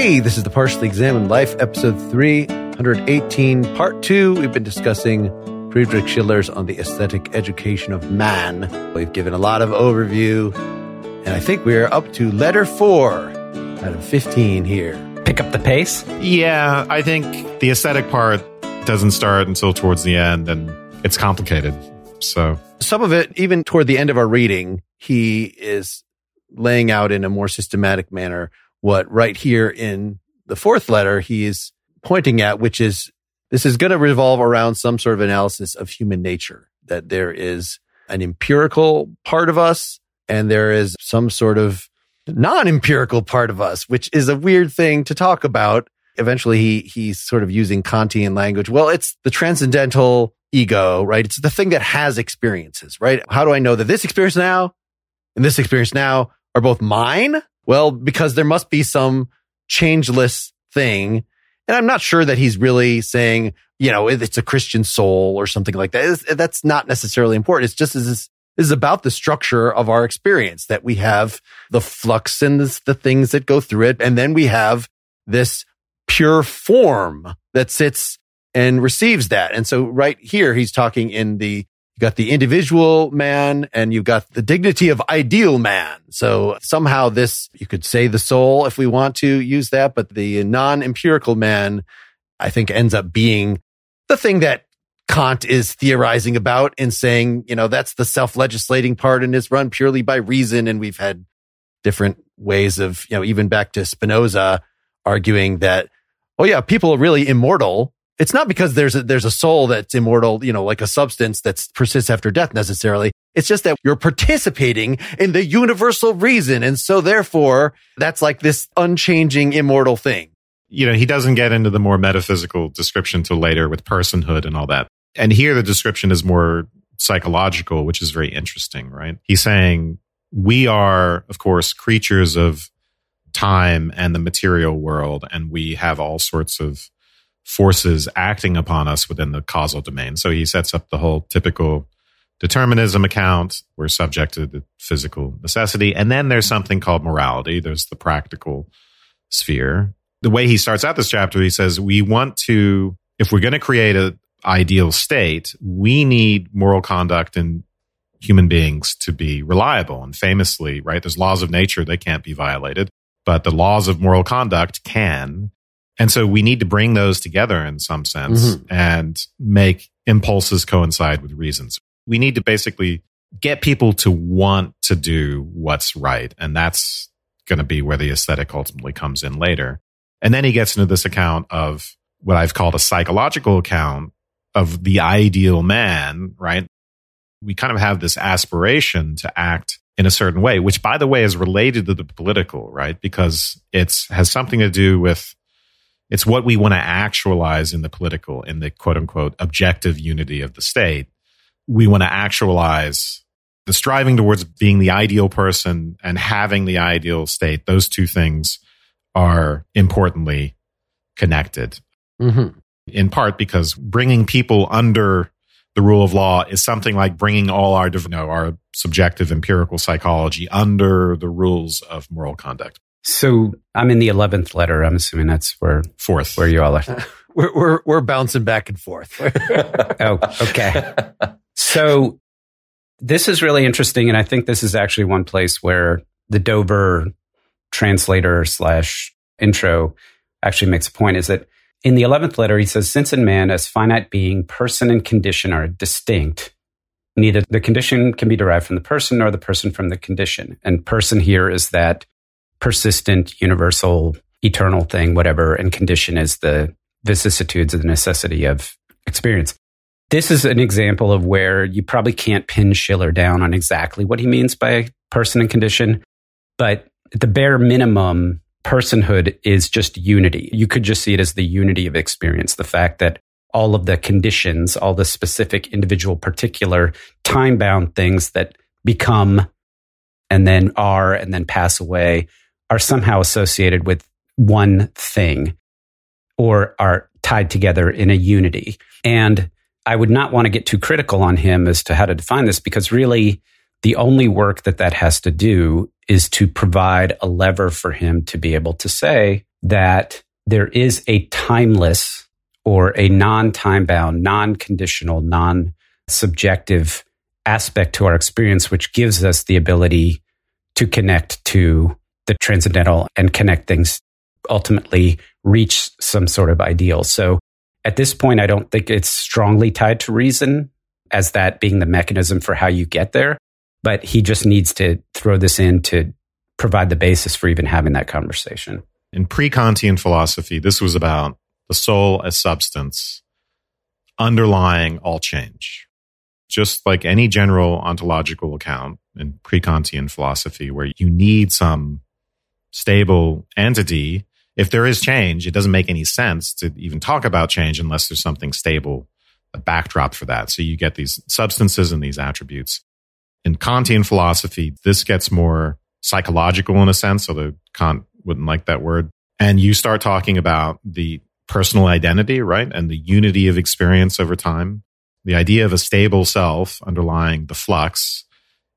Hey, this is the Partially Examined Life, episode 318, part two. We've been discussing Friedrich Schiller's On the Aesthetic Education of Man. We've given a lot of overview, and I think we're up to letter four out of 15 here. Pick up the pace? Yeah, I think the aesthetic part doesn't start until towards the end, and it's complicated. So Some of it, even toward the end of our reading, he is laying out in a more systematic manner what right here in the fourth letter he is pointing at, which is this is going to revolve around some sort of analysis of human nature, that there is an empirical part of us and there is some sort of non-empirical part of us, which is a weird thing to talk about. Eventually he, he's sort of using Kantian language. Well, it's the transcendental ego, right? It's the thing that has experiences, right? How do I know that this experience now and this experience now are both mine? Well, because there must be some changeless thing. And I'm not sure that he's really saying, you know, it's a Christian soul or something like that. It's- that's not necessarily important. It's just, this is, this about the structure of our experience that we have the flux and the, the things that go through it. And then we have this pure form that sits and receives that. And so right here, he's talking in the you got the individual man and you've got the dignity of ideal man. So somehow this, you could say the soul if we want to use that, but the non-empirical man, I think ends up being the thing that Kant is theorizing about and saying, you know, that's the self-legislating part and is run purely by reason. And we've had different ways of, you know, even back to Spinoza arguing that, oh yeah, people are really immortal it's not because there's a, there's a soul that's immortal, you know, like a substance that persists after death necessarily. It's just that you're participating in the universal reason. And so therefore that's like this unchanging immortal thing. you know, he doesn't get into the more metaphysical description till later with personhood and all that. And here the description is more psychological, which is very interesting, right? He's saying we are, of course, creatures of time and the material world, and we have all sorts of forces acting upon us within the causal domain. So he sets up the whole typical determinism account. We're subject to the physical necessity. And then there's something called morality. There's the practical sphere. The way he starts out this chapter, he says, we want to, if we're going to create an ideal state, we need moral conduct in human beings to be reliable. And famously, right, there's laws of nature, they can't be violated, but the laws of moral conduct can. And so we need to bring those together in some sense Mhm. and make impulses coincide with reasons. We need to basically get people to want to do what's right. And that's going to be where the aesthetic ultimately comes in later. And then he gets into this account of what I've called a psychological account of the ideal man, right? We kind of have this aspiration to act in a certain way, which by the way is related to the political, right? Because it's has something to do with it's what we want to actualize in the political, in the quote unquote objective unity of the state. We want to actualize the striving towards being the ideal person and having the ideal state. Those two things are importantly connected Mm-hmm. in part because bringing people under the rule of law is something like bringing all our, you know, our subjective empirical psychology under the rules of moral conduct. So I'm in the 11th letter. I'm assuming that's where, Fourth, where you all are. We're, we're, we're bouncing back and forth. Oh, okay. So this is really interesting. And I think this is actually one place where the Dover translator slash intro actually makes a point is that in the 11th letter, he says, since in man as finite being, person and condition are distinct. Neither the condition can be derived from the person nor the person from the condition. And person here is that persistent, universal, eternal thing, whatever. And condition is the vicissitudes of the necessity of experience. This is an example of where you probably can't pin Schiller down on exactly what he means by person and condition, but at the bare minimum, personhood is just unity. You could just see it as the unity of experience, the fact that all of the conditions, all the specific individual, particular time bound things that become and then are and then pass away are somehow associated with one thing or are tied together in a unity. And I would not want to get too critical on him as to how to define this because really the only work that that has to do is to provide a lever for him to be able to say, that there is a timeless or a non time bound, non conditional, non subjective aspect to our experience, which gives us the ability to connect to the transcendental and connect things, ultimately reach some sort of ideal. So at this point, I don't think it's strongly tied to reason as that being the mechanism for how you get there. But he just needs to throw this in to provide the basis for even having that conversation. In pre Kantian philosophy, this was about the soul as substance underlying all change. Just like any general ontological account in pre Kantian philosophy, where you need some stable entity. If there is change, it doesn't make any sense to even talk about change unless there's something stable, a backdrop for that. So you get these substances and these attributes. In Kantian philosophy, this gets more psychological in a sense, although Kant wouldn't like that word. And you start talking about the personal identity, right? And the unity of experience over time. The idea of a stable self underlying the flux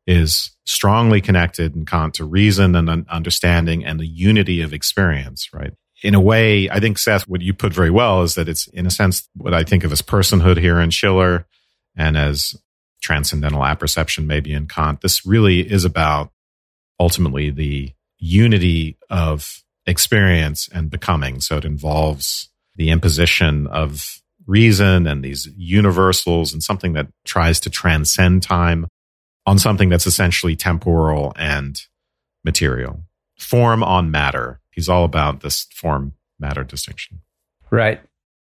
is strongly connected in Kant to reason and understanding and the unity of experience, right? In a way, I think, Seth, what you put very well is that it's, in a sense, what I think of as personhood here in Schiller and as transcendental apperception maybe in Kant. This really is about ultimately the unity of experience and becoming. So it involves the imposition of reason and these universals and something that tries to transcend time on something that's essentially temporal and material. Form on matter. He's all about this form matter distinction. Right.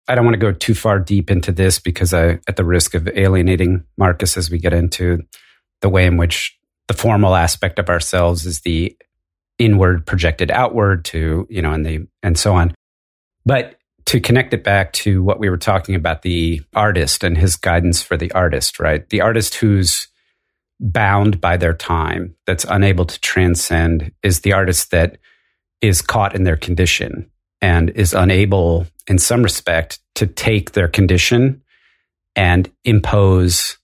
I don't want to go too far deep into this because I, at the risk of alienating Markus as we get into the way in which the formal aspect of ourselves is the inward projected outward to, you know, and the, and so on. But to connect it back to what we were talking about, the artist and his guidance for the artist, right? The artist who's bound by their time, that's unable to transcend, is the artist that is caught in their condition and is unable, in some respect, to take their condition and impose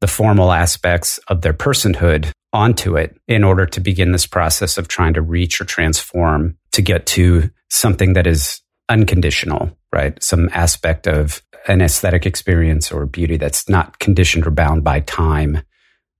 the formal aspects of their personhood onto it in order to begin this process of trying to reach or transform to get to something that is unconditional, right? Some aspect of an aesthetic experience or beauty that's not conditioned or bound by time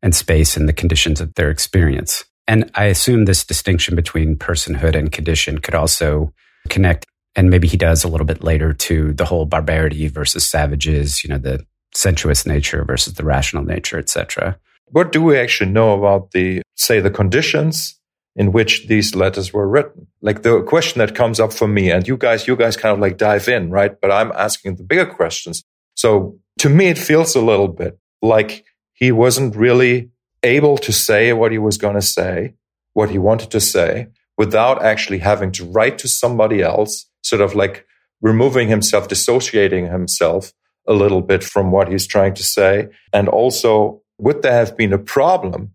and space and the conditions of their experience. And I assume this distinction between personhood and condition could also connect, and maybe he does a little bit later, to the whole barbarity versus savages, you know, the sensuous nature versus the rational nature, etc. What do we actually know about the, say, the conditions in which these letters were written? Like the question that comes up for me, and you guys, you guys kind of like dive in, right? But I'm asking the bigger questions. So to me, it feels a little bit like he wasn't really able to say what he was going to say, what he wanted to say, without actually having to write to somebody else, sort of like removing himself, dissociating himself a little bit from what he's trying to say. And also, would there have been a problem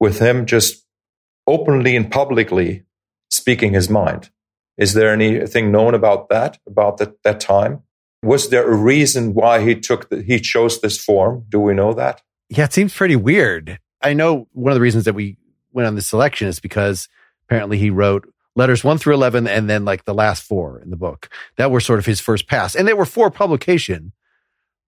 with him just openly and publicly speaking his mind? Is there anything known about that, about that, that time? Was there a reason why he took the, he chose this form? Do we know that? Yeah, it seems pretty weird. I know one of the reasons that we went on this selection is because apparently he wrote letters one through 11 and then like the last four in the book that were sort of his first pass. And they were for publication,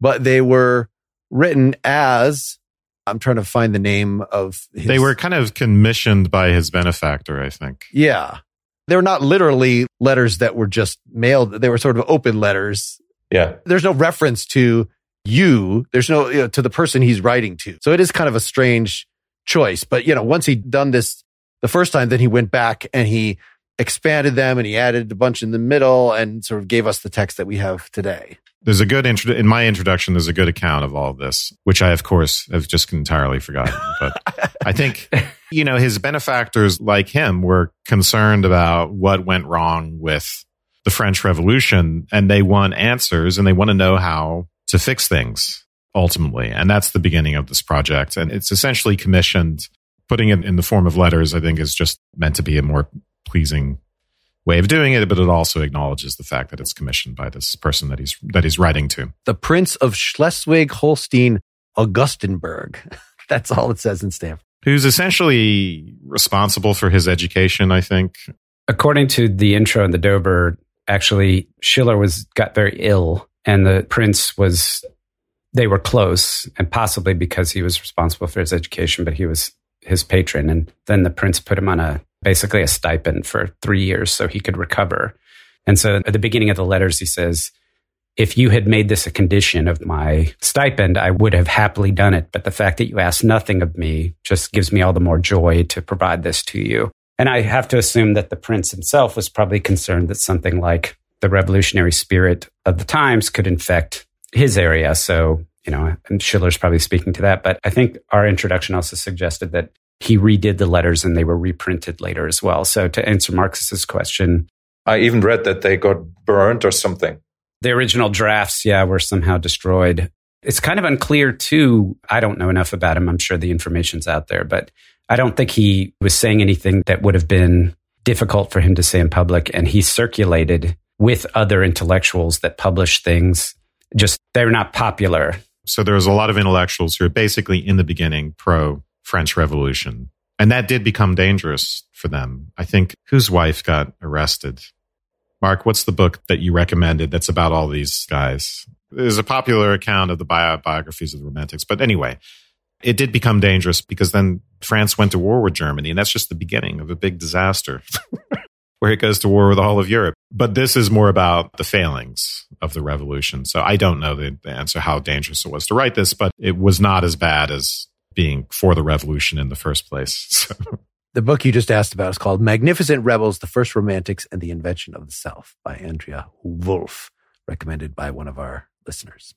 but they were written as I'm trying to find the name of his, They were kind of commissioned by his benefactor, I think. Yeah. They were not literally letters that were just mailed. They were sort of open letters. Yeah. There's no reference to you. There's no, you know, to the person he's writing to. So it is kind of a strange choice. But, you know, once he'd done this the first time, then he went back and he expanded them and he added a bunch in the middle and sort of gave us the text that we have today. There's a good intro in my introduction. There's a good account of all of this, which I, of course, have just entirely forgotten. But I think, you know, his benefactors like him were concerned about what went wrong with the French Revolution and they want answers and they want to know how to fix things ultimately. And that's the beginning of this project. And it's essentially commissioned. Putting it in the form of letters, I think, is just meant to be a more pleasing way of doing it, but it also acknowledges the fact that it's commissioned by this person that he's that he's writing to. The Prince of Schleswig Holstein Augustenburg. That's all it says in Stanford. Who's essentially responsible for his education, I think. According to the intro in the Dover, actually Schiller was got very ill and the prince was they were close and possibly because he was responsible for his education, but he was his patron. And then the prince put him on a basically a stipend for three years so he could recover. And so at the beginning of the letters, he says, if you had made this a condition of my stipend, I would have happily done it. But the fact that you asked nothing of me just gives me all the more joy to provide this to you. And I have to assume that the prince himself was probably concerned that something like the revolutionary spirit of the times could infect his area. So, you know, and Schiller's probably speaking to that. But I think our introduction also suggested that he redid the letters and they were reprinted later as well. So to answer Markus's question, I even read that they got burned or something. The original drafts, yeah, were somehow destroyed. It's kind of unclear too. I don't know enough about him. I'm sure the information's out there, but I don't think he was saying anything that would have been difficult for him to say in public. And he circulated with other intellectuals that publish things. Just they're not popular. So there was a lot of intellectuals who are basically in the beginning pro French Revolution. And that did become dangerous for them. I think whose wife got arrested? Mark, what's the book that you recommended that's about all these guys? There's a popular account of the bio- biographies of the Romantics. But anyway, it did become dangerous because then France went to war with Germany, and that's just the beginning of a big disaster where it goes to war with all of Europe. But this is more about the failings of the revolution. So I don't know the answer how dangerous it was to write this, but it was not as bad as being for the revolution in the first place. So. The book you just asked about is called Magnificent Rebels, The First Romantics and the Invention of the Self by Andrea Wulf, recommended by one of our listeners.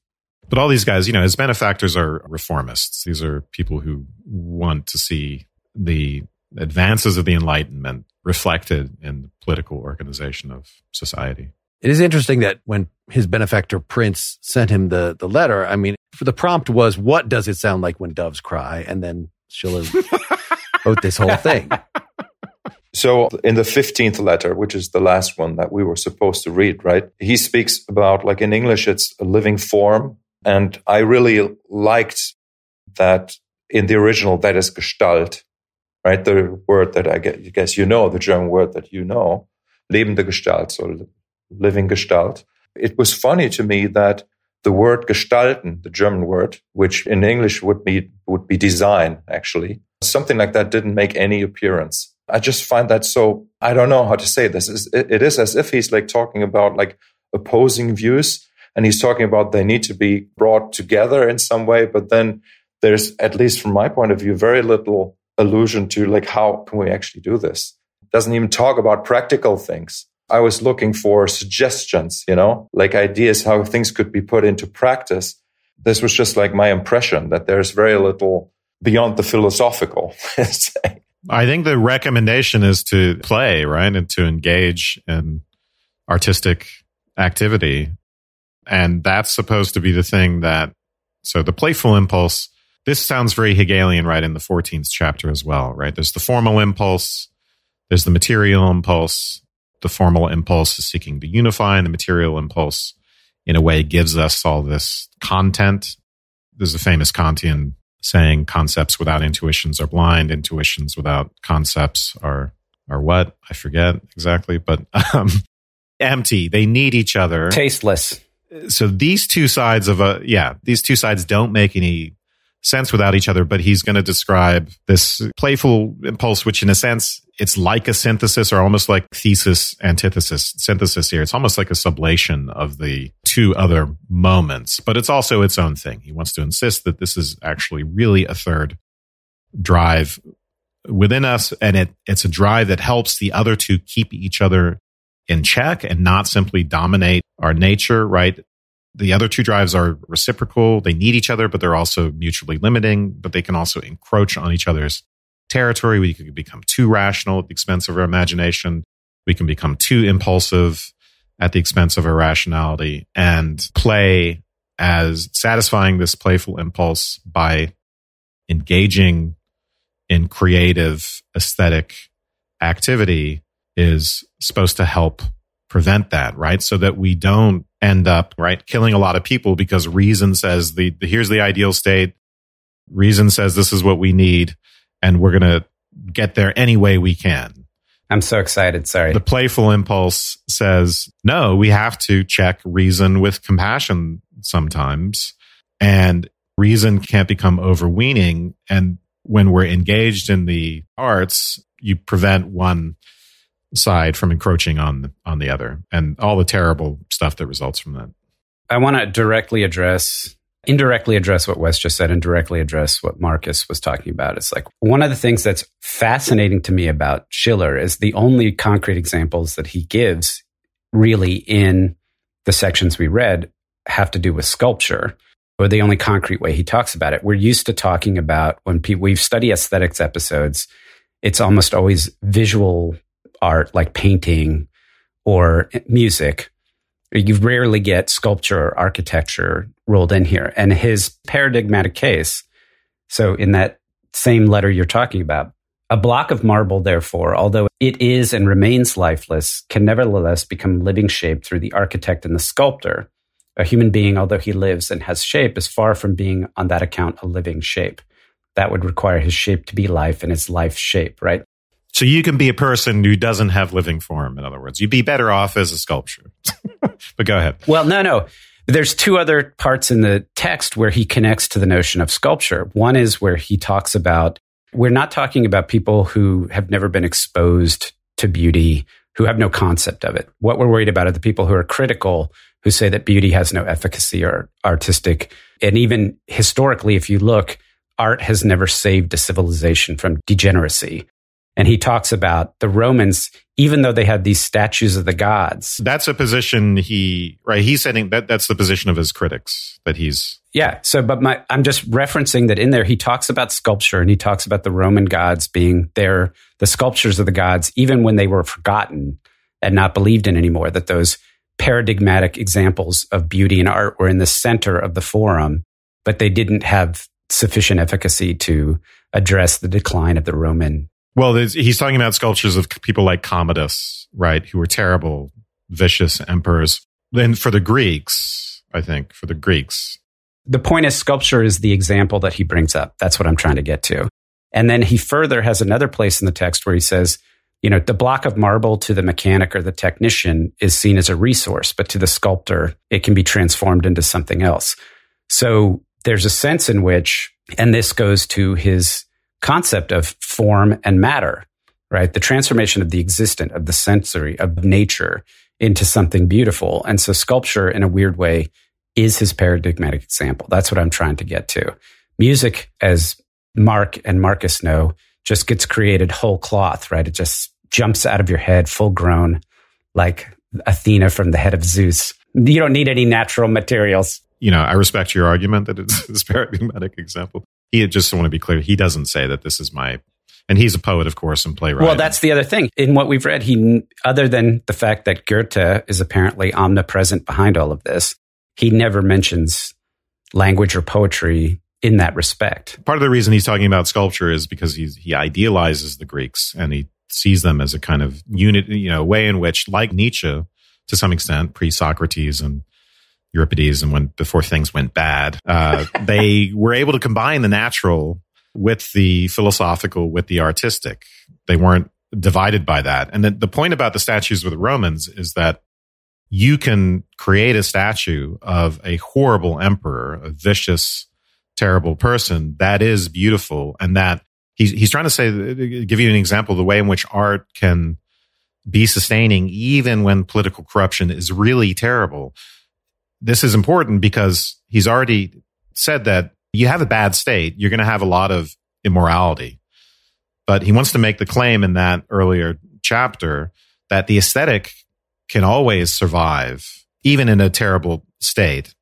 But all these guys, you know, his benefactors are reformists. These are people who want to see the advances of the Enlightenment reflected in the political organization of society. It is interesting that when his benefactor Prince sent him the, the letter, I mean, for the prompt was, What does it sound like when doves cry? And then Schiller wrote this whole thing. So, in the 15th letter, which is the last one that we were supposed to read, right? He speaks about, like in English, it's a living form. And I really liked that in the original, that is Gestalt, right? The word that I guess you know, the German word that you know, lebende Gestalt, so living Gestalt. It was funny to me that the word gestalten, the German word, which in English would be, would be design, actually, something like that didn't make any appearance. I just find that so, I don't know how to say this. It is as if he's like talking about like opposing views and he's talking about they need to be brought together in some way. But then there's, at least from my point of view, very little allusion to like, how can we actually do this? Doesn't even talk about practical things. I was looking for suggestions, you know, like ideas how things could be put into practice. This was just like my impression that there's very little beyond the philosophical. I think the recommendation is to play, right? And to engage in artistic activity. And that's supposed to be the thing that, so the playful impulse, this sounds very Hegelian, right? In the 14th chapter as well, right? There's the formal impulse, there's the material impulse, the formal impulse is seeking to unify, and the material impulse, in a way, gives us all this content. There's a famous Kantian saying concepts without intuitions are blind, intuitions without concepts are are what? I forget exactly, but um, empty. They need each other. Tasteless. So these two sides of a yeah, these two sides don't make any sense without each other, but he's going to describe this playful impulse, which in a sense, it's like a synthesis or almost like thesis, antithesis, synthesis here. It's almost like a sublation of the two other moments, but it's also its own thing. He wants to insist that this is actually really a third drive within us. And it, it's a drive that helps the other two keep each other in check and not simply dominate our nature, right? The other two drives are reciprocal. They need each other, but they're also mutually limiting, but they can also encroach on each other's territory. We can become too rational at the expense of our imagination. We can become too impulsive at the expense of our rationality and play as satisfying this playful impulse by engaging in creative aesthetic activity is supposed to help prevent that, right? So that we don't end up, right, killing a lot of people because reason says the, the here's the ideal state. Reason says this is what we need and we're going to get there any way we can. I'm so excited. Sorry. The playful impulse says, no, we have to check reason with compassion sometimes. And reason can't become overweening. And when we're engaged in the arts, you prevent one side from encroaching on the, on the other and all the terrible stuff that results from that. I want to directly address indirectly address what Wes just said and directly address what Markus was talking about. It's like one of the things that's fascinating to me about Schiller is the only concrete examples that he gives really in the sections we read have to do with sculpture or the only concrete way he talks about it. We're used to talking about when people, we've studied aesthetics episodes, it's almost always visual art like painting or music. You rarely get sculpture or architecture rolled in here. And his paradigmatic case, so in that same letter you're talking about, a block of marble, therefore, although it is and remains lifeless, can nevertheless become living shape through the architect and the sculptor. A human being, although he lives and has shape, is far from being on that account a living shape. That would require his shape to be life and his life shape, right? So you can be a person who doesn't have living form, in other words. You'd be better off as a sculpture. but go ahead. Well, no, no. There's two other parts in the text where he connects to the notion of sculpture. One is where he talks about, we're not talking about people who have never been exposed to beauty, who have no concept of it. What we're worried about are the people who are critical, who say that beauty has no efficacy or artistic. And even historically, if you look, art has never saved a civilization from degeneracy. And he talks about the Romans, even though they had these statues of the gods. That's a position he, right? He's saying that that's the position of his critics that he's. Yeah. So, but my, I'm just referencing that in there, he talks about sculpture and he talks about the Roman gods being there, the sculptures of the gods, even when they were forgotten and not believed in anymore, that those paradigmatic examples of beauty and art were in the center of the forum, but they didn't have sufficient efficacy to address the decline of the Roman well, he's talking about sculptures of people like Commodus, right, who were terrible, vicious emperors. Then for the Greeks, I think, for the Greeks. The point is, sculpture is the example that he brings up. That's what I'm trying to get to. And then he further has another place in the text where he says, you know, the block of marble to the mechanic or the technician is seen as a resource, but to the sculptor, it can be transformed into something else. So there's a sense in which, and this goes to his concept of form and matter, right? The transformation of the existent, of the sensory, of nature into something beautiful. And so sculpture, in a weird way, is his paradigmatic example. That's what I'm trying to get to. Music, as Mark and Markus know, just gets created whole cloth, right? It just jumps out of your head full grown, like Athena from the head of Zeus. You don't need any natural materials. You know, I respect your argument that it's his paradigmatic example he just want to be clear. He doesn't say that this is my, and he's a poet, of course, and playwright. Well, that's the other thing. In what we've read, he, other than the fact that Goethe is apparently omnipresent behind all of this, he never mentions language or poetry in that respect. Part of the reason he's talking about sculpture is because he's, he idealizes the Greeks and he sees them as a kind of unit, you know, way in which, like Nietzsche, to some extent, pre Socrates and Euripides and when before things went bad, uh, they were able to combine the natural with the philosophical, with the artistic. They weren't divided by that. And the, the point about the statues with the Romans is that you can create a statue of a horrible emperor, a vicious, terrible person that is beautiful and that he's, he's trying to say, give you an example of the way in which art can be sustaining even when political corruption is really terrible this is important because he's already said that you have a bad state, you're going to have a lot of immorality. But he wants to make the claim in that earlier chapter that the aesthetic can always survive, even in a terrible state.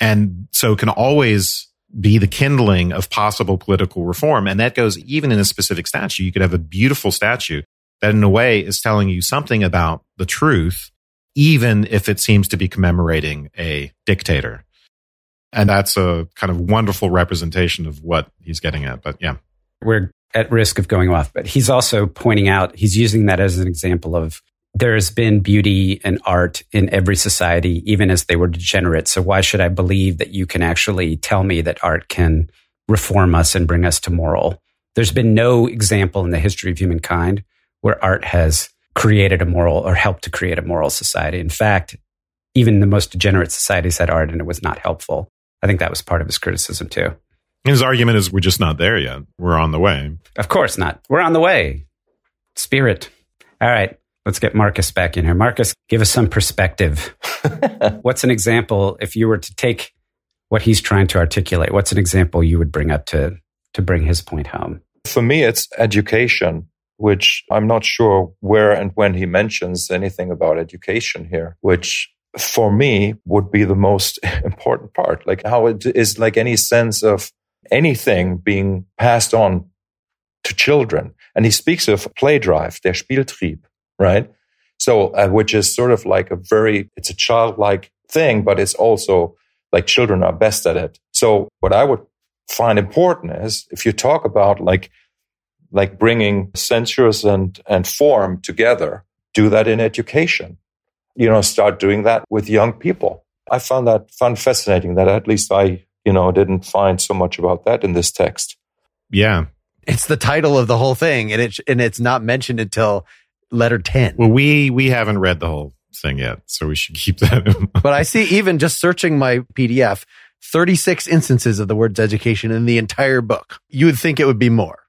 And so can always be the kindling of possible political reform. And that goes even in a specific statue. You could have a beautiful statue that in a way is telling you something about the truth even if it seems to be commemorating a dictator. And that's a kind of wonderful representation of what he's getting at. But yeah. We're at risk of going off, but he's also pointing out, he's using that as an example of there's been beauty and art in every society, even as they were degenerate. So why should I believe that you can actually tell me that art can reform us and bring us to moral? There's been no example in the history of humankind where art has created a moral or helped to create a moral society. In fact, even the most degenerate societies had art and it was not helpful. I think that was part of his criticism too. His argument is we're just not there yet. We're on the way. Of course not. We're on the way. Spirit. All right. Let's get Markus back in here. Markus, give us some perspective. what's an example if you were to take what he's trying to articulate? What's an example you would bring up to to bring his point home? For me, it's education, which I'm not sure where and when he mentions anything about education here, which for me would be the most important part. Like how it is like any sense of anything being passed on to children. And he speaks of play drive, der Spieltrieb, right? So, uh, which is sort of like a very, it's a childlike thing, but it's also like children are best at it. So what I would find important is if you talk about like, like bringing sensuous and, and form together, do that in education. You know, start doing that with young people. I found that fun fascinating that at least I, you know, didn't find so much about that in this text. Yeah. It's the title of the whole thing and it, and it's not mentioned until letter 10. Well, we, we haven't read the whole thing yet, so we should keep that in mind. But I see even just searching my PDF, 36 instances of the words education in the entire book. You would think it would be more.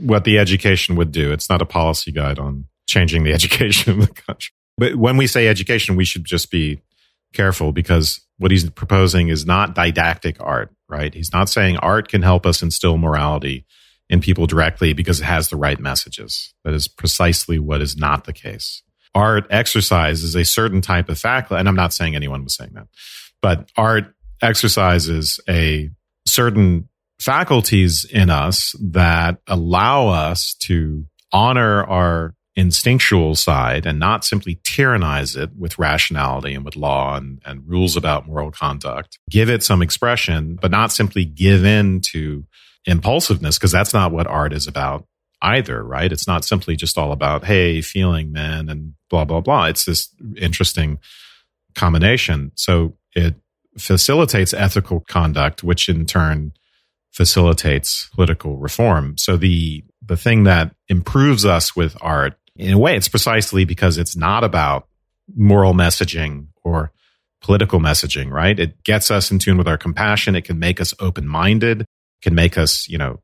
What the education would do. It's not a policy guide on changing the education of the country. But when we say education, we should just be careful because what he's proposing is not didactic art, right? He's not saying art can help us instill morality in people directly because it has the right messages. That is precisely what is not the case. Art exercises a certain type of faculty, and I'm not saying anyone was saying that, but art exercises a certain faculties in us that allow us to honor our instinctual side and not simply tyrannize it with rationality and with law and, and rules about moral conduct. Give it some expression, but not simply give in to impulsiveness because that's not what art is about either, right? It's not simply just all about, hey, feeling, man, and blah, blah, blah. It's this interesting combination. So it facilitates ethical conduct, which in turn facilitates political reform. So the, the thing that improves us with art, in a way, it's precisely because it's not about moral messaging or political messaging, right? It gets us in tune with our compassion. It can make us open minded can make us, you know,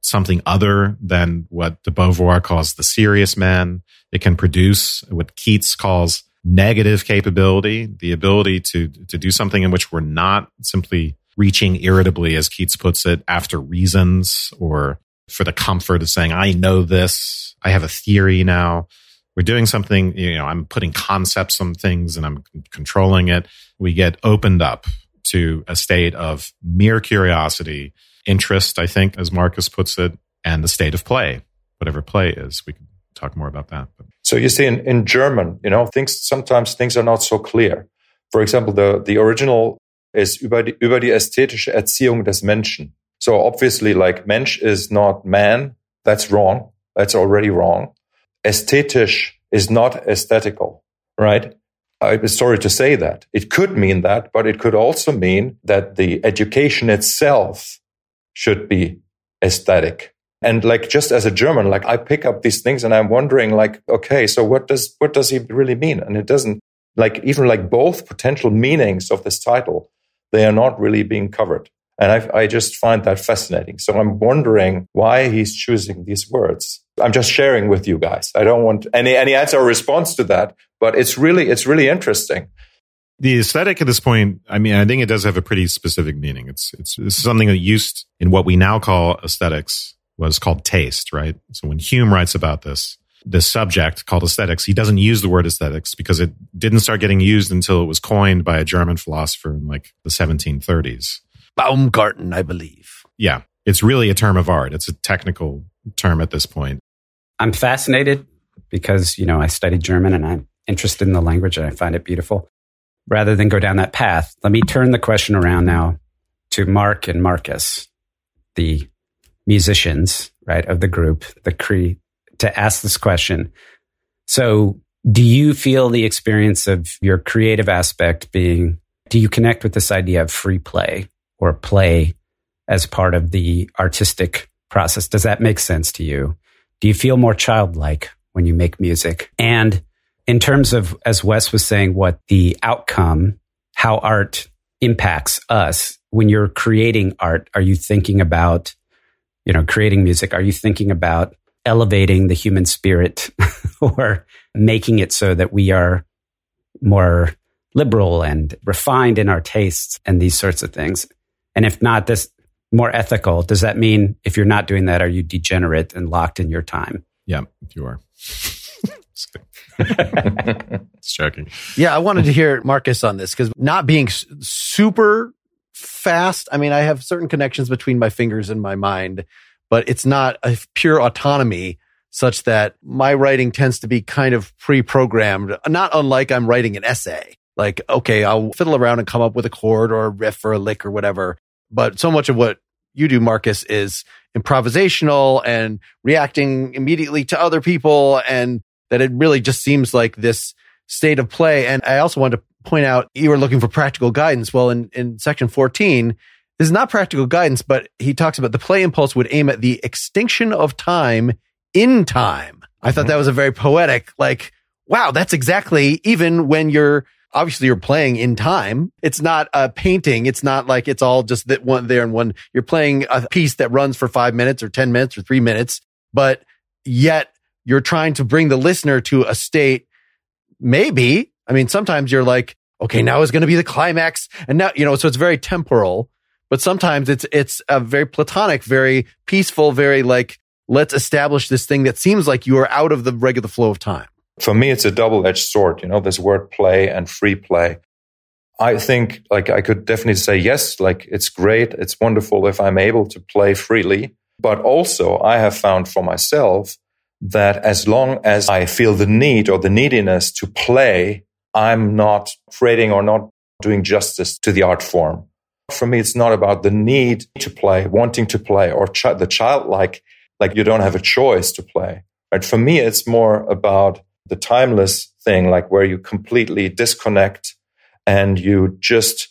something other than what de Beauvoir calls the serious man. It can produce what Keats calls negative capability, the ability to, to do something in which we're not simply reaching irritably, as Keats puts it, after reasons or for the comfort of saying, I know this. I have a theory now. We're doing something, you know, I'm putting concepts on things and I'm controlling it. We get opened up to a state of mere curiosity interest, I think, as Markus puts it, and the state of play, whatever play is. We can talk more about that. But. So you see, in, in German, you know, things sometimes things are not so clear. For example, the the original is über die, über die ästhetische Erziehung des Menschen. So obviously, like Mensch is not man. That's wrong. That's already wrong. Ästhetisch is not aesthetical, right? I'm sorry to say that. It could mean that, but it could also mean that the education itself should be aesthetic. And like just as a German, like I pick up these things and I'm wondering like, okay, so what does what does he really mean? And it doesn't like even like both potential meanings of this title, they are not really being covered. And I, I just find that fascinating. So I'm wondering why he's choosing these words. I'm just sharing with you guys. I don't want any any answer or response to that, but it's really it's really interesting the aesthetic at this point, I mean, I think it does have a pretty specific meaning. It's, it's, it's something that used in what we now call aesthetics was called taste, right? So when Hume writes about this, this subject called aesthetics, he doesn't use the word aesthetics because it didn't start getting used until it was coined by a German philosopher in like the 1730s. Baumgarten, I believe. Yeah. It's really a term of art. It's a technical term at this point. I'm fascinated because, you know, I studied German and I'm interested in the language and I find it beautiful rather than go down that path, let me turn the question around now to Mark and Markus, the musicians, right, of the group, the Cree, to ask this question. So, do you feel the experience of your creative aspect being, do you connect with this idea of free play or play as part of the artistic process? Does that make sense to you? Do you feel more childlike when you make music. And in terms of, as Wes was saying, what the outcome, how art impacts us, when you're creating art, are you thinking about, you know, creating music? Are you thinking about elevating the human spirit or making it so that we are more liberal and refined in our tastes and these sorts of things? And if not, this more ethical, does that mean if you're not doing that, are you degenerate and locked in your time? Yeah, you are. it's joking. Yeah, I wanted to hear Markus on this because not being super fast. I mean, I have certain connections between my fingers and my mind, but it's not a pure autonomy such that my writing tends to be kind of pre-programmed, not unlike I'm writing an essay. Like, okay, I'll fiddle around and come up with a chord or a riff or a lick or whatever. But so much of what you do, Markus, is improvisational and reacting immediately to other people and that it really just seems like this state of play. And I also wanted to point out you were looking for practical guidance. Well, in, in section 14, this is not practical guidance, but he talks about the play impulse would aim at the extinction of time in time. I thought mm-hmm. that was a very poetic, like, wow, that's exactly even when you're obviously you're playing in time. It's not a painting. It's not like it's all just that one there and one. You're playing a piece that runs for five minutes or 10 minutes or three minutes, but yet you're trying to bring the listener to a state. Maybe, I mean, sometimes you're like, okay, now is going to be the climax. And now, you know, so it's very temporal, but sometimes it's, it's a very platonic, very peaceful, very like, let's establish this thing that seems like you are out of the regular flow of time. For me, it's a double edged sword, you know, this word play and free play. I think like I could definitely say yes, like it's great. It's wonderful if I'm able to play freely. But also I have found for myself that as long as I feel the need or the neediness to play, I'm not creating or not doing justice to the art form. For me, it's not about the need to play, wanting to play, or ch- the childlike, like you don't have a choice to play. Right? For me, it's more about the timeless thing, like where you completely disconnect and you just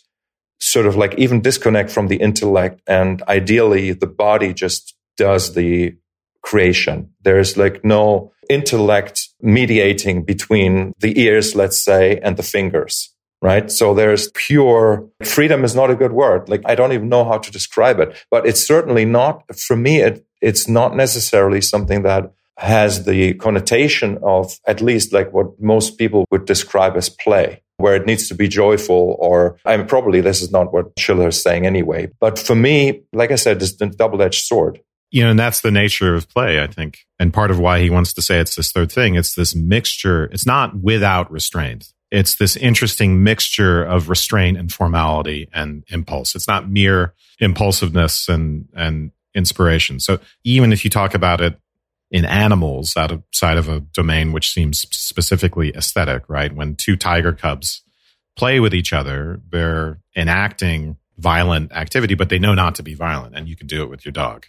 sort of like even disconnect from the intellect. And ideally, the body just does the creation. There's like no intellect mediating between the ears, let's say, and the fingers. Right. So there's pure freedom is not a good word. Like I don't even know how to describe it, but it's certainly not for me. It, it's not necessarily something that has the connotation of at least like what most people would describe as play where it needs to be joyful or I mean, probably this is not what Schiller is saying anyway. But for me, like I said, it's a double-edged sword you know, and that's the nature of play, I think. And part of why he wants to say it's this third thing, it's this mixture. It's not without restraint. It's this interesting mixture of restraint and formality and impulse. It's not mere impulsiveness and, and inspiration. So even if you talk about it in animals outside of a domain which seems specifically aesthetic, right? When two tiger cubs play with each other, they're enacting violent activity, but they know not to be violent. And you can do it with your dog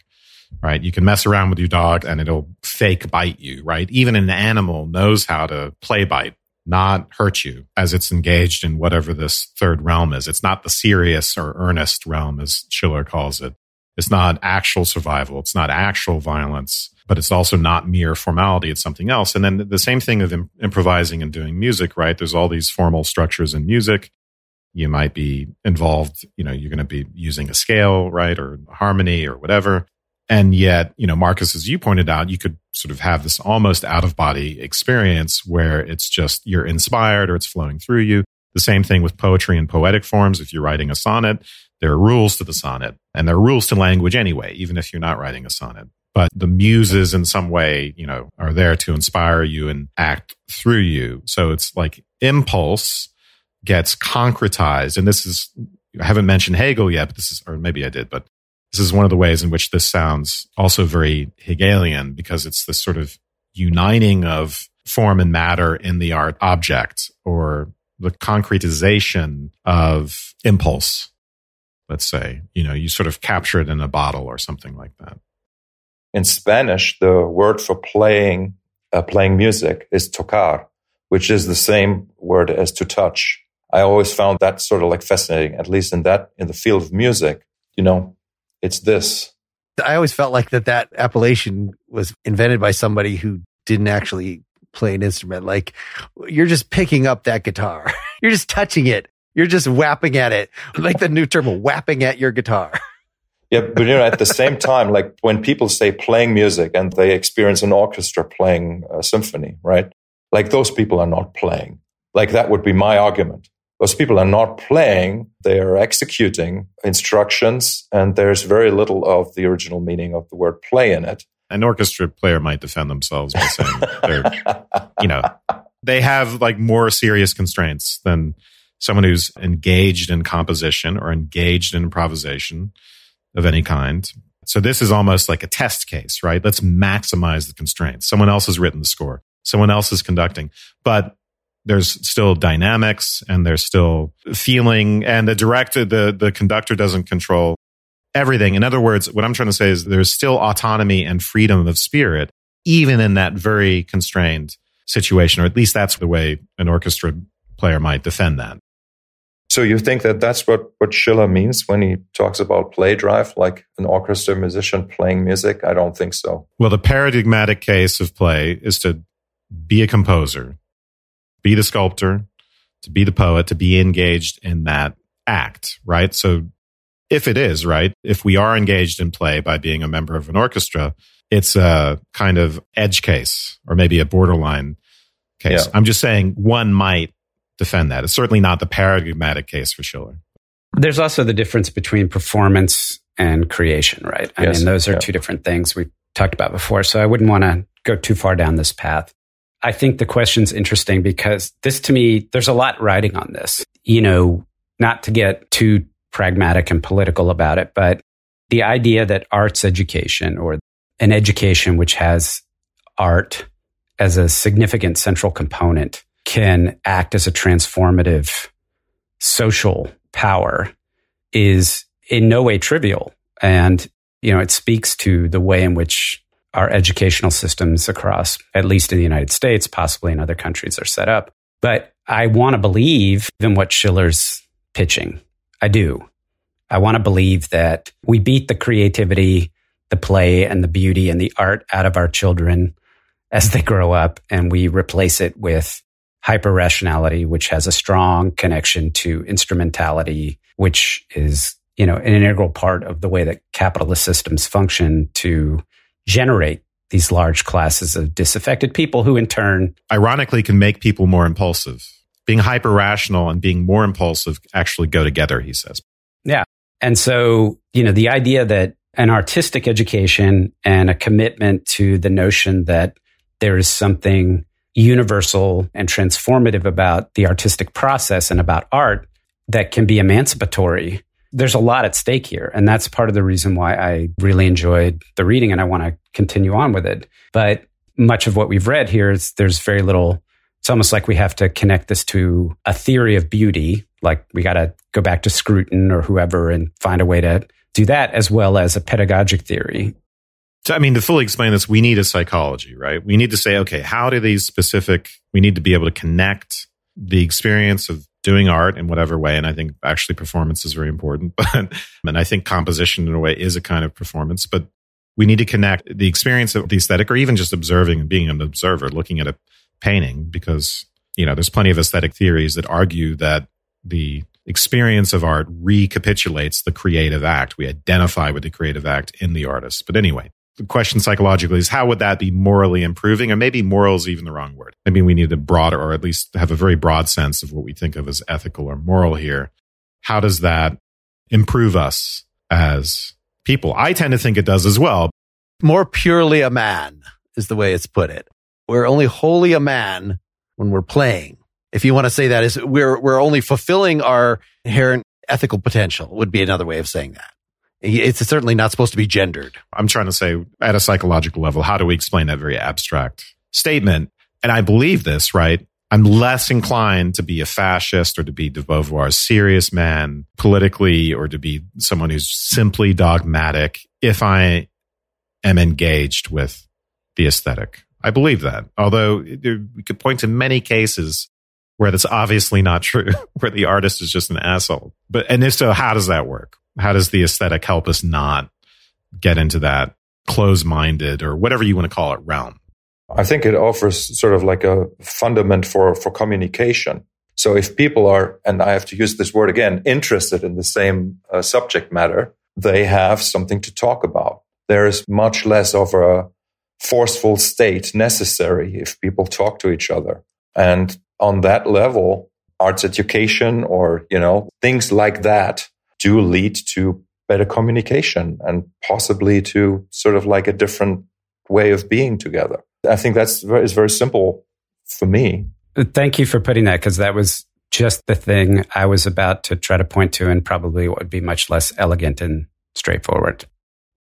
right? You can mess around with your dog and it'll fake bite you, right? Even an animal knows how to play bite, not hurt you as it's engaged in whatever this third realm is. It's not the serious or earnest realm, as Schiller calls it. It's not actual survival. It's not actual violence, but it's also not mere formality. It's something else. And then the same thing of improvising and doing music, right? There's all these formal structures in music. You might be involved, you know, you're going to be using a scale, right? Or harmony or whatever. And yet, you know, Markus, as you pointed out, you could sort of have this almost out of body experience where it's just you're inspired or it's flowing through you. The same thing with poetry and poetic forms. If you're writing a sonnet, there are rules to the sonnet and there are rules to language anyway, even if you're not writing a sonnet. But the muses in some way, you know, are there to inspire you and act through you. So it's like impulse gets concretized. And this is, I haven't mentioned Hegel yet, but this is, or maybe I did, but this is one of the ways in which this sounds also very Hegelian because it's this sort of uniting of form and matter in the art object or the concretization of impulse. Let's say, you know, you sort of capture it in a bottle or something like that. In Spanish, the word for playing, uh, playing music is tocar, which is the same word as to touch. I always found that sort of like fascinating, at least in that, in the field of music. You know, it's this. I always felt like that that appellation was invented by somebody who didn't actually play an instrument. Like you're just picking up that guitar. you're just touching it. You're just whapping at it. Like the new term, whapping at your guitar. Yeah, but you know, at the same time, like when people say playing music and they experience an orchestra playing a symphony, right? Like those people are not playing. Like that would be my argument. Those people are not playing, they are executing instructions, and there's very little of the original meaning of the word play in it. An orchestra player might defend themselves by saying they're, you know, they have like more serious constraints than someone who's engaged in composition or engaged in improvisation of any kind. So this is almost like a test case, right? Let's maximize the constraints. Someone else has written the score. Someone else is conducting, but there's still dynamics and there's still feeling and the director, the, the conductor doesn't control everything. In other words, what I'm trying to say is there's still autonomy and freedom of spirit, even in that very constrained situation, or at least that's the way an orchestra player might defend that. So you think that that's what, what Schiller means when he talks about play drive, like an orchestra musician playing music? I don't think so. Well, the paradigmatic case of play is to be a composer, be the sculptor, to be the poet, to be engaged in that act, right? So if it is, right, if we are engaged in play by being a member of an orchestra, it's a kind of edge case or maybe a borderline case. Yeah. I'm just saying one might defend that. It's certainly not the paradigmatic case for Schiller. There's also the difference between performance and creation, right? I yes. mean, those are yeah. two different things we've talked about before. So I wouldn't want to go too far down this path. I think the question's interesting because this to me, there's a lot riding on this. You know, not to get too pragmatic and political about it, but the idea that arts education or an education which has art as a significant central component can act as a transformative social power is in no way trivial. And, you know, it speaks to the way in which our educational systems across, at least in the United States, possibly in other countries, are set up. But I want to believe in what Schiller's pitching. I do. I want to believe that we beat the creativity, the play, and the beauty and the art out of our children as they grow up, and we replace it with hyper rationality, which has a strong connection to instrumentality, which is, you know, an integral part of the way that capitalist systems function to generate these large classes of disaffected people who in turn ironically can make people more impulsive. Being hyper rational and being more impulsive actually go together, he says. Yeah. And so, you know, the idea that an artistic education and a commitment to the notion that there is something universal and transformative about the artistic process and about art that can be emancipatory. There's a lot at stake here. And that's part of the reason why I really enjoyed the reading and I want to continue on with it. But much of what we've read here is there's very little. It's almost like we have to connect this to a theory of beauty. Like we got to go back to Scruton or whoever and find a way to do that as well as a pedagogic theory. So, I mean, to fully explain this, we need a psychology, right? We need to say, okay, how do these specific, we need to be able to connect the experience of doing art in whatever way. And I think actually performance is very important. But, and I think composition in a way is a kind of performance, but we need to connect the experience of the aesthetic or even just observing and being an observer, looking at a painting because, you know, there's plenty of aesthetic theories that argue that the experience of art recapitulates the creative act. We identify with the creative act in the artist. But anyway, the question psychologically is how would that be morally improving? Or maybe moral is even the wrong word. I mean, we need a broader, or at least have a very broad sense of what we think of as ethical or moral here. How does that improve us as people? I tend to think it does as well. More purely a man is the way it's put it. We're only wholly a man when we're playing. If you want to say that is we're, we're only fulfilling our inherent ethical potential would be another way of saying that. It's certainly not supposed to be gendered. I'm trying to say at a psychological level, how do we explain that very abstract statement? And I believe this, right? I'm less inclined to be a fascist or to be de Beauvoir's serious man politically or to be someone who's simply dogmatic if I am engaged with the aesthetic. I believe that. Although we could point to many cases where that's obviously not true, where the artist is just an asshole. But, and if so, how does that work? How does the aesthetic help us not get into that close minded or whatever you want to call it realm? I think it offers sort of like a fundament for, for communication. So if people are, and I have to use this word again, interested in the same uh, subject matter, they have something to talk about. There is much less of a forceful state necessary if people talk to each other. And on that level, arts education or, you know, things like that do lead to better communication and possibly to sort of like a different way of being together. I think that's very, is very simple for me. Thank you for putting that because that was just the thing I was about to try to point to and probably what would be much less elegant and straightforward.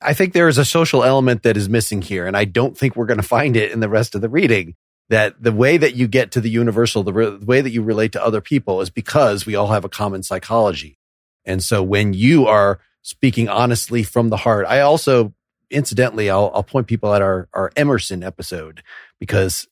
I think there is a social element that is missing here, and I don't think we're going to find it in the rest of the reading. That the way that you get to the universal, the, re- the way that you relate to other people is because we all have a common psychology. And so when you are speaking honestly from the heart, I also, incidentally, I'll, I'll point people at our, our Emerson episode because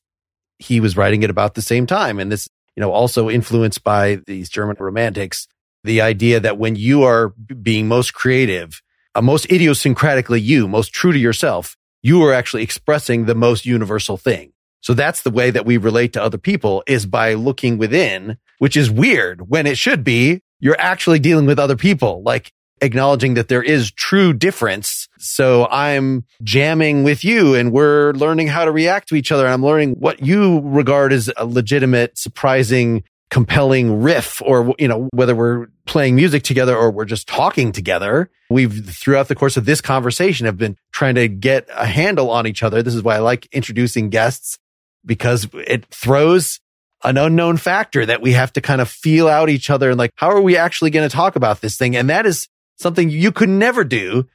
he was writing it about the same time. And this, you know, also influenced by these German romantics, the idea that when you are being most creative, uh, most idiosyncratically you, most true to yourself, you are actually expressing the most universal thing. So that's the way that we relate to other people is by looking within, which is weird when it should be you're actually dealing with other people, like acknowledging that there is true difference. So I'm jamming with you and we're learning how to react to each other. And I'm learning what you regard as a legitimate, surprising, compelling riff or, you know, whether we're playing music together or we're just talking together. We've throughout the course of this conversation have been trying to get a handle on each other. This is why I like introducing guests because it throws an unknown factor that we have to kind of feel out each other and like, how are we actually going to talk about this thing? And that is something you could never do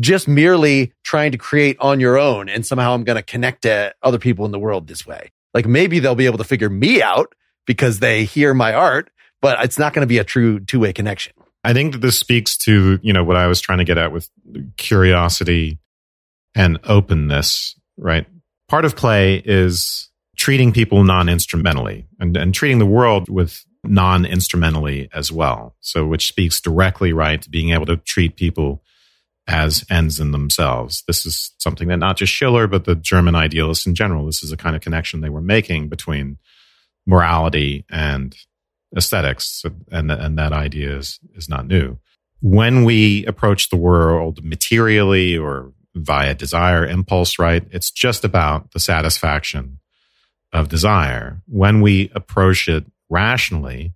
just merely trying to create on your own. And somehow I'm going to connect to other people in the world this way. Like maybe they'll be able to figure me out because they hear my art, but it's not going to be a true two way connection. I think that this speaks to, you know, what I was trying to get at with curiosity and openness, right? Part of play is treating people non instrumentally and, and treating the world with non instrumentally as well. So, which speaks directly, right, to being able to treat people as ends in themselves. This is something that not just Schiller, but the German idealists in general, this is a kind of connection they were making between morality and aesthetics. And, and that idea is, is not new. When we approach the world materially or via desire, impulse, right, it's just about the satisfaction of desire. When we approach it rationally,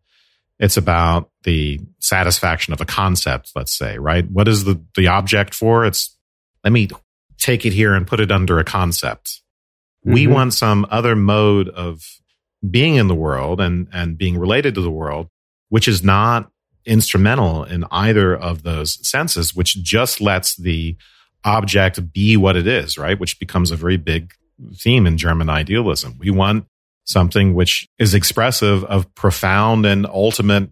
it's about the satisfaction of a concept, let's say, right? What is the, the object for? It's, let me take it here and put it under a concept. Mm-hmm. We want some other mode of being in the world and, and being related to the world, which is not instrumental in either of those senses, which just lets the object be what it is, right? Which becomes a very big theme in German idealism. We want something which is expressive of profound and ultimate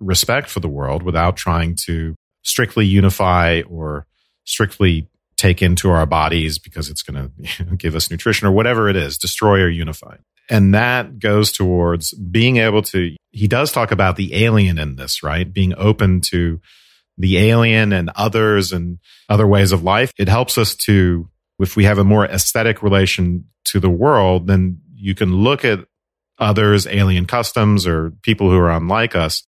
respect for the world without trying to strictly unify or strictly take into our bodies because it's going to give us nutrition or whatever it is, destroy or unify. And that goes towards being able to, he does talk about the alien in this, right? Being open to the alien and others and other ways of life. It helps us to, if we have a more aesthetic relation to the world, then you can look at others, alien customs or people who are unlike us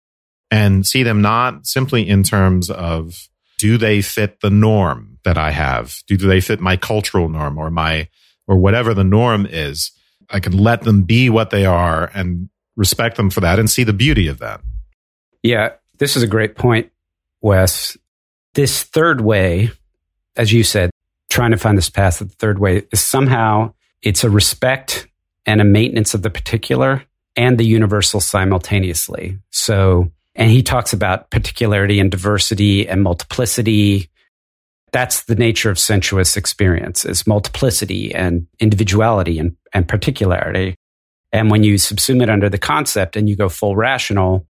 and see them not simply in terms of do they fit the norm that I have? Do do they fit my cultural norm or my, or whatever the norm is? I can let them be what they are and respect them for that and see the beauty of that. Yeah, this is a great point, Wes. This third way, as you said, trying to find this path of the third way is somehow it's a respect and a maintenance of the particular and the universal simultaneously. So, and he talks about particularity and diversity and multiplicity that's the nature of sensuous experience is multiplicity and individuality and, and particularity. And when you subsume it under the concept and you go full rational,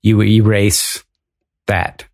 you erase that.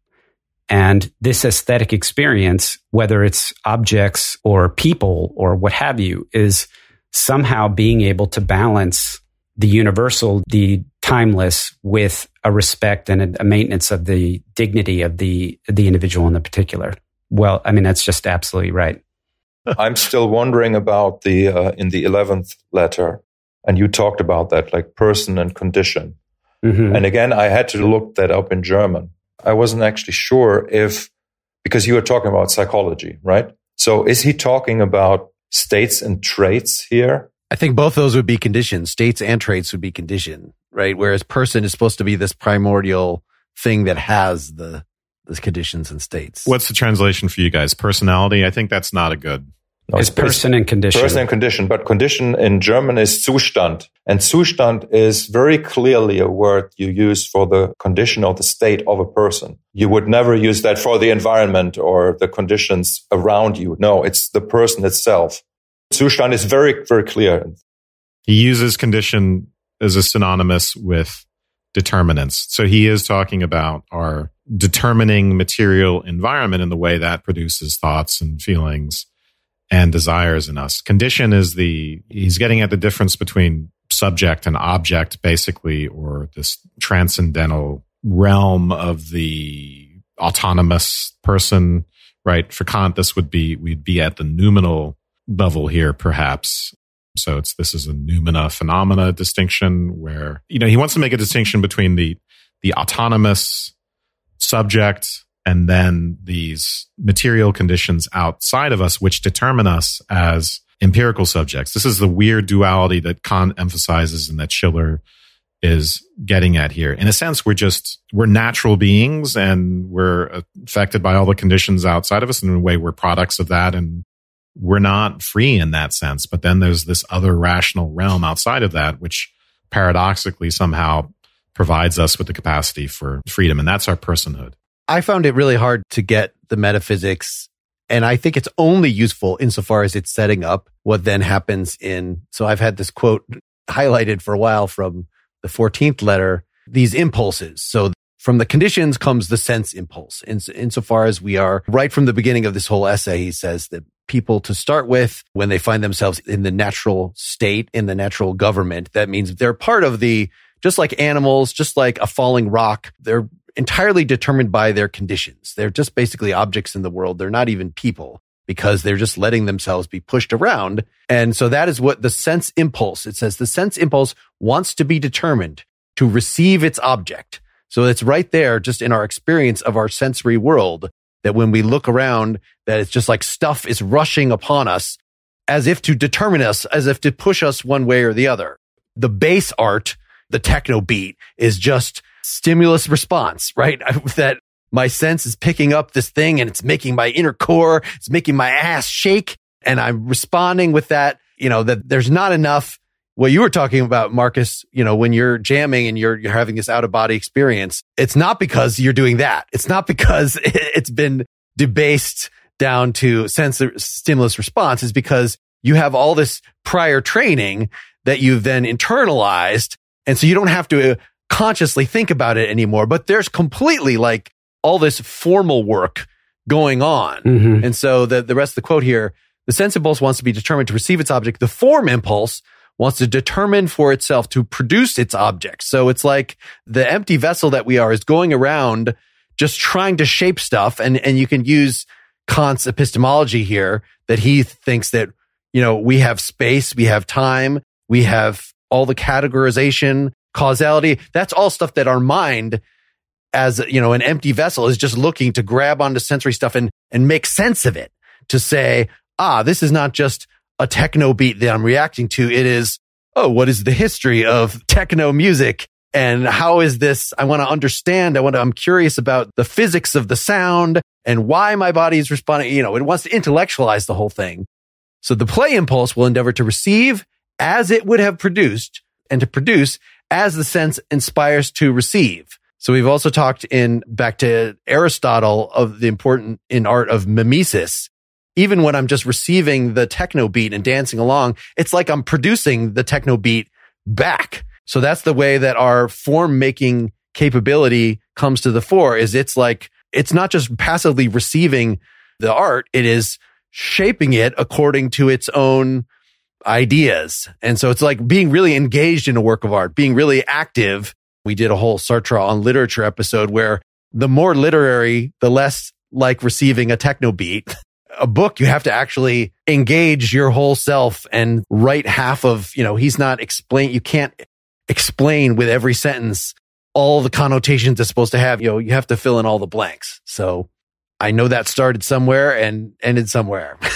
And this aesthetic experience, whether it's objects or people or what have you, is somehow being able to balance the universal, the timeless with a respect and a maintenance of the dignity of the, the individual in the particular well, I mean, that's just absolutely right. I'm still wondering about the uh, in the eleventh letter, and you talked about that, like person and condition. Mm-hmm. And again, I had to look that up in German. I wasn't actually sure if because you were talking about psychology, right? So is he talking about states and traits here? I think both those would be conditions. States and traits would be condition, right? Whereas person is supposed to be this primordial thing that has the the conditions and states. What's the translation for you guys? Personality? I think that's not a good. No, it's person and condition. Person and condition, but condition in German is Zustand. And Zustand is very clearly a word you use for the condition or the state of a person. You would never use that for the environment or the conditions around you. No, it's the person itself. Zustand is very, very clear. He uses condition as a synonymous with determinants. So he is talking about our determining material environment in the way that produces thoughts and feelings and desires in us. Condition is the, he's getting at the difference between subject and object, basically, or this transcendental realm of the autonomous person, right? For Kant, this would be, we'd be at the noumenal level here, perhaps. So it's this is a noumena phenomena distinction where you know he wants to make a distinction between the the autonomous subject and then these material conditions outside of us which determine us as empirical subjects. This is the weird duality that Kant emphasizes and that Schiller is getting at here. In a sense, we're just, we're natural beings and we're affected by all the conditions outside of us. And in a way, we're products of that and we're not free in that sense. But then there's this other rational realm outside of that, which paradoxically somehow provides us with the capacity for freedom. And that's our personhood. I found it really hard to get the metaphysics. And I think it's only useful insofar as it's setting up what then happens in. So I've had this quote highlighted for a while from the 14th letter, these impulses. So from the conditions comes the sense impulse. In, insofar as we are right from the beginning of this whole essay, he says that people to start with when they find themselves in the natural state, in the natural government. That means they're part of the, just like animals, just like a falling rock, they're entirely determined by their conditions. They're just basically objects in the world. They're not even people because they're just letting themselves be pushed around. And so that is what the sense impulse, it says the sense impulse wants to be determined to receive its object. So it's right there just in our experience of our sensory world that when we look around, that it's just like stuff is rushing upon us as if to determine us, as if to push us one way or the other. The base art, the techno beat is just stimulus response, right? that my sense is picking up this thing and it's making my inner core, it's making my ass shake. And I'm responding with that, you know, that there's not enough what you were talking about, Markus, you know, when you're jamming and you're, you're having this out of body experience, it's not because you're doing that. It's not because it's been debased down to sensor stimulus response. is because you have all this prior training that you've then internalized. And so you don't have to consciously think about it anymore, but there's completely like all this formal work going on. Mm-hmm. And so the, the rest of the quote here, the sense impulse wants to be determined to receive its object. The form impulse wants to determine for itself to produce its object. So it's like the empty vessel that we are is going around just trying to shape stuff. And, and you can use Kant's epistemology here that he thinks that, you know, we have space, we have time, we have all the categorization, causality. That's all stuff that our mind as, you know, an empty vessel is just looking to grab onto sensory stuff and, and make sense of it to say, ah, this is not just a techno beat that I'm reacting to. It is, oh, what is the history of techno music? And how is this? I want to understand. I want to, I'm curious about the physics of the sound and why my body is responding. You know, it wants to intellectualize the whole thing. So the play impulse will endeavor to receive as it would have produced and to produce as the sense inspires to receive. So we've also talked in back to Aristotle of the important in art of mimesis, even when I'm just receiving the techno beat and dancing along, it's like I'm producing the techno beat back. So that's the way that our form making capability comes to the fore is it's like, it's not just passively receiving the art. It is shaping it according to its own ideas. And so it's like being really engaged in a work of art, being really active. We did a whole Sartre on literature episode where the more literary, the less like receiving a techno beat. a book, you have to actually engage your whole self and write half of, you know, he's not explain, you can't explain with every sentence all the connotations it's supposed to have. You know, you have to fill in all the blanks. So I know that started somewhere and ended somewhere.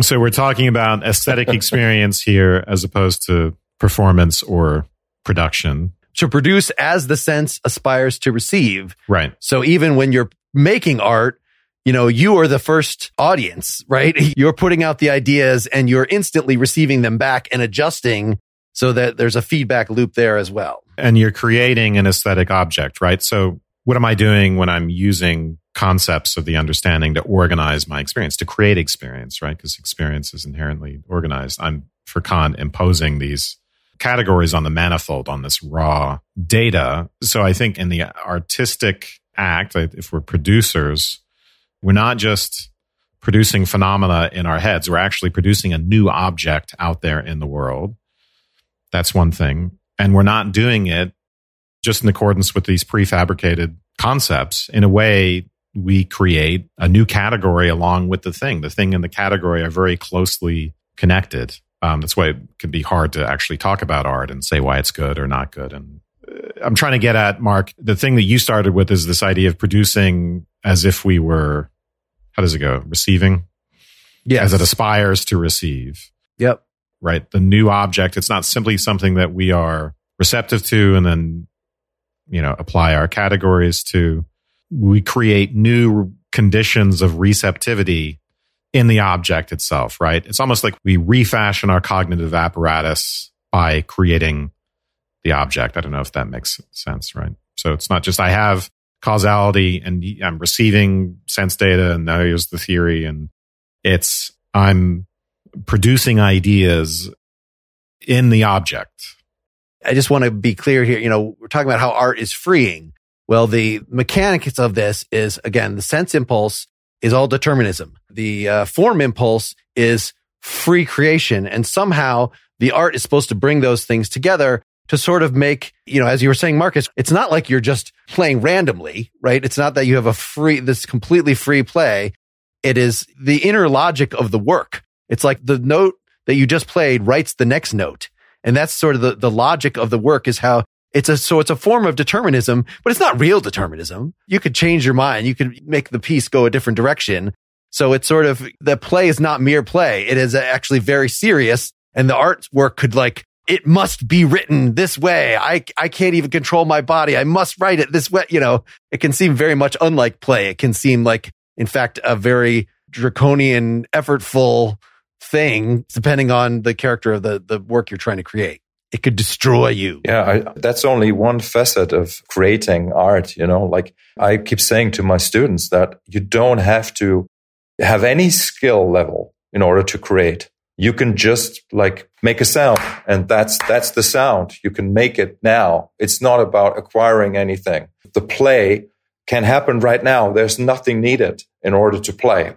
so we're talking about aesthetic experience here as opposed to performance or production. To produce as the sense aspires to receive. Right. So even when you're making art, you know, you are the first audience, right? You're putting out the ideas and you're instantly receiving them back and adjusting so that there's a feedback loop there as well. And you're creating an aesthetic object, right? So what am I doing when I'm using concepts of the understanding to organize my experience, to create experience, right? Because experience is inherently organized. I'm, for Kant, imposing these categories on the manifold, on this raw data. So I think in the artistic act, if we're producers, we're not just producing phenomena in our heads, we're actually producing a new object out there in the world. That's one thing. And we're not doing it just in accordance with these prefabricated concepts. In a way, we create a new category along with the thing. The thing and the category are very closely connected. Um, that's why it can be hard to actually talk about art and say why it's good or not good. And uh, I'm trying to get at, Mark, the thing that you started with is this idea of producing as if we were, how does it go? Receiving? Yeah. As it aspires to receive. Yep. Right. The new object, it's not simply something that we are receptive to and then, you know, apply our categories to. We create new conditions of receptivity in the object itself, right? It's almost like we refashion our cognitive apparatus by creating the object. I don't know if that makes sense, right? So it's not just I have causality and I'm receiving sense data and now here's the theory and it's I'm producing ideas in the object. I just want to be clear here. You know, we're talking about how art is freeing. Well, the mechanics of this is again, the sense impulse is all determinism. The uh, form impulse is free creation. And somehow the art is supposed to bring those things together to sort of make, you know, as you were saying, Markus, it's not like you're just playing randomly, right? It's not that you have a free, this completely free play. It is the inner logic of the work. It's like the note that you just played writes the next note. And that's sort of the, the logic of the work is how it's a, so it's a form of determinism, but it's not real determinism. You could change your mind. You could make the piece go a different direction. So it's sort of, the play is not mere play. It is actually very serious. And the artwork could like, it must be written this way. I, I can't even control my body. I must write it this way. You know, it can seem very much unlike play. It can seem like, in fact, a very draconian, effortful thing, depending on the character of the, the work you're trying to create it could destroy you. Yeah, I, that's only one facet of creating art. You know, like I keep saying to my students that you don't have to have any skill level in order to create. You can just like make a sound and that's, that's the sound. You can make it now. It's not about acquiring anything. The play can happen right now. There's nothing needed in order to play.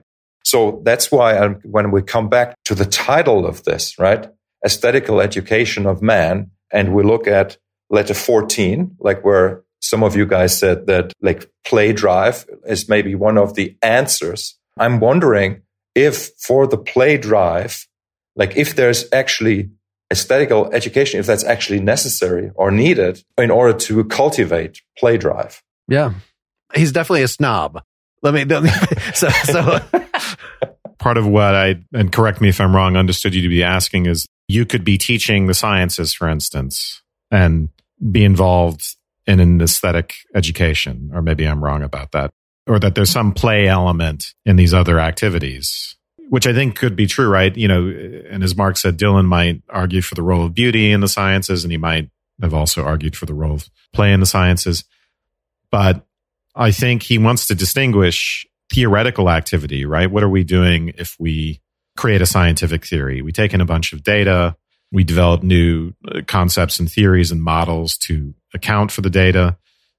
So that's why I'm, when we come back to the title of this, right? aesthetical education of man and we look at letter 14, like where some of you guys said that like play drive is maybe one of the answers. I'm wondering if for the play drive, like if there's actually aesthetical education, if that's actually necessary or needed in order to cultivate play drive. Yeah. He's definitely a snob. Let me, let me so, so. Part of what I, and correct me if I'm wrong, understood you to be asking is you could be teaching the sciences, for instance, and be involved in an aesthetic education, or maybe I'm wrong about that, or that there's some play element in these other activities, which I think could be true, right? You know, and as Mark said, Dylan might argue for the role of beauty in the sciences, and he might have also argued for the role of play in the sciences. But I think he wants to distinguish theoretical activity, right? What are we doing if we create a scientific theory. We take in a bunch of data. We develop new uh, concepts and theories and models to account for the data.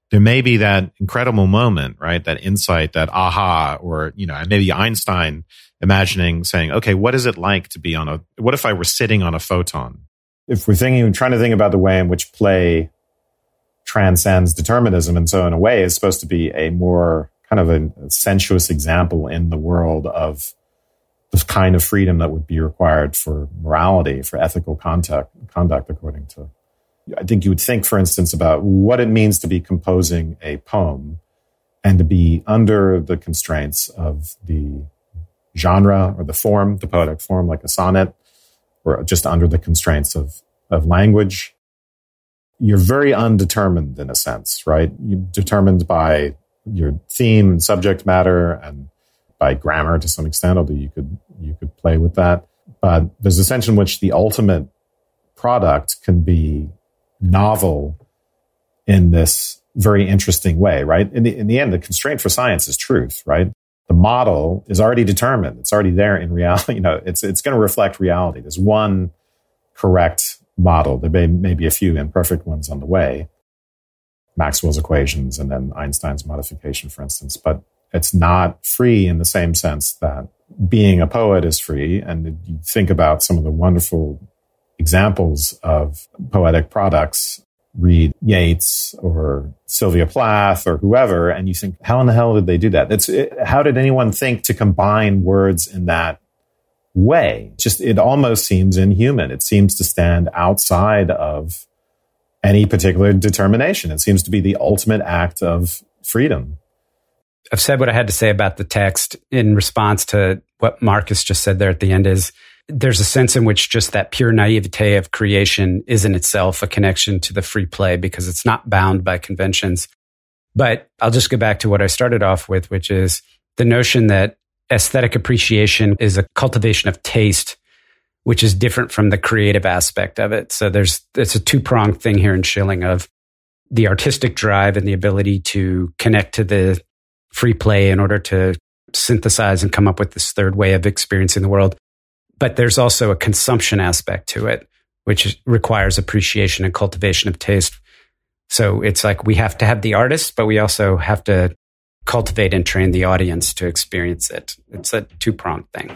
There may be that incredible moment, right? That insight, that aha, or, you know, maybe Einstein imagining saying, okay, what is it like to be on a, what if I were sitting on a photon? If we're thinking, trying to think about the way in which play transcends determinism. And so in a way is supposed to be a more kind of a sensuous example in the world of the kind of freedom that would be required for morality, for ethical contact, conduct, according to. I think you would think, for instance, about what it means to be composing a poem and to be under the constraints of the genre or the form, the poetic form, like a sonnet, or just under the constraints of, of language. You're very undetermined in a sense, right? You're determined by your theme and subject matter and by grammar to some extent, although you could, you could play with that. But there's a sense in which the ultimate product can be novel in this very interesting way, right? In the, in the end, the constraint for science is truth, right? The model is already determined. It's already there in reality. You know, it's, it's going to reflect reality. There's one correct model. There may, may be a few imperfect ones on the way. Maxwell's equations and then Einstein's modification, for instance, but it's not free in the same sense that being a poet is free. And you think about some of the wonderful examples of poetic products read Yeats or Sylvia Plath or whoever, and you think, how in the hell did they do that? It's, it, how did anyone think to combine words in that way? Just, it almost seems inhuman. It seems to stand outside of any particular determination. It seems to be the ultimate act of freedom. I've said what I had to say about the text in response to what Markus just said there at the end is there's a sense in which just that pure naivete of creation is in itself a connection to the free play because it's not bound by conventions. But I'll just go back to what I started off with, which is the notion that aesthetic appreciation is a cultivation of taste, which is different from the creative aspect of it. So there's, it's a two pronged thing here in Schiller of the artistic drive and the ability to connect to the free play in order to synthesize and come up with this third way of experiencing the world. But there's also a consumption aspect to it, which requires appreciation and cultivation of taste. So it's like we have to have the artist, but we also have to cultivate and train the audience to experience it. It's a two pronged thing.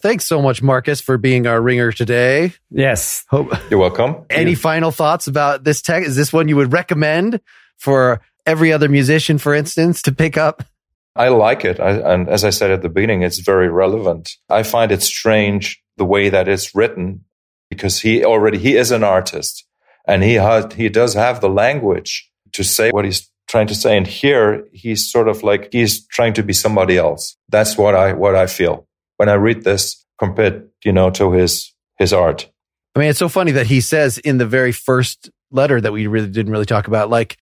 Thanks so much, Markus, for being our ringer today. Yes. Hope you're welcome. Any final thoughts about this tech? Is this one you would recommend for every other musician, for instance, to pick up? I like it. I, and as I said at the beginning, it's very relevant. I find it strange the way that it's written because he already, he is an artist and he has, he does have the language to say what he's trying to say. And here he's sort of like, he's trying to be somebody else. That's what I, what I feel when I read this compared, you know, to his, his art. I mean, it's so funny that he says in the very first letter that we really didn't really talk about, like,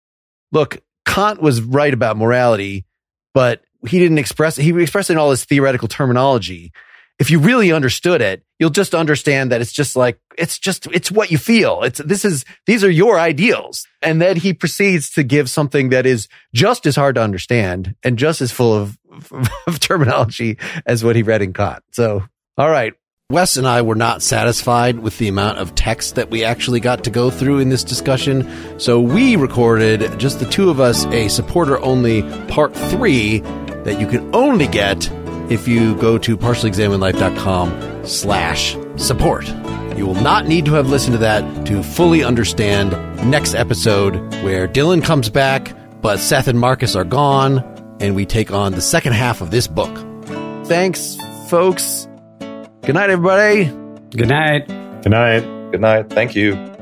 look, Kant was right about morality, but he didn't express, he expressed in all his theoretical terminology. If you really understood it, you'll just understand that it's just like, it's just, it's what you feel. It's, this is, these are your ideals. And then he proceeds to give something that is just as hard to understand and just as full of, of terminology as what he read in Kant. So, all right. Wes and I were not satisfied with the amount of text that we actually got to go through in this discussion, so we recorded just the two of us a supporter only part three that you can only get if you go to partiallyexaminedlife.com slash support. You will not need to have listened to that to fully understand next episode where Dylan comes back, but Seth and Markus are gone, and we take on the second half of this book. Thanks, folks. Good night, everybody. Good night. Good night. Good night. Thank you.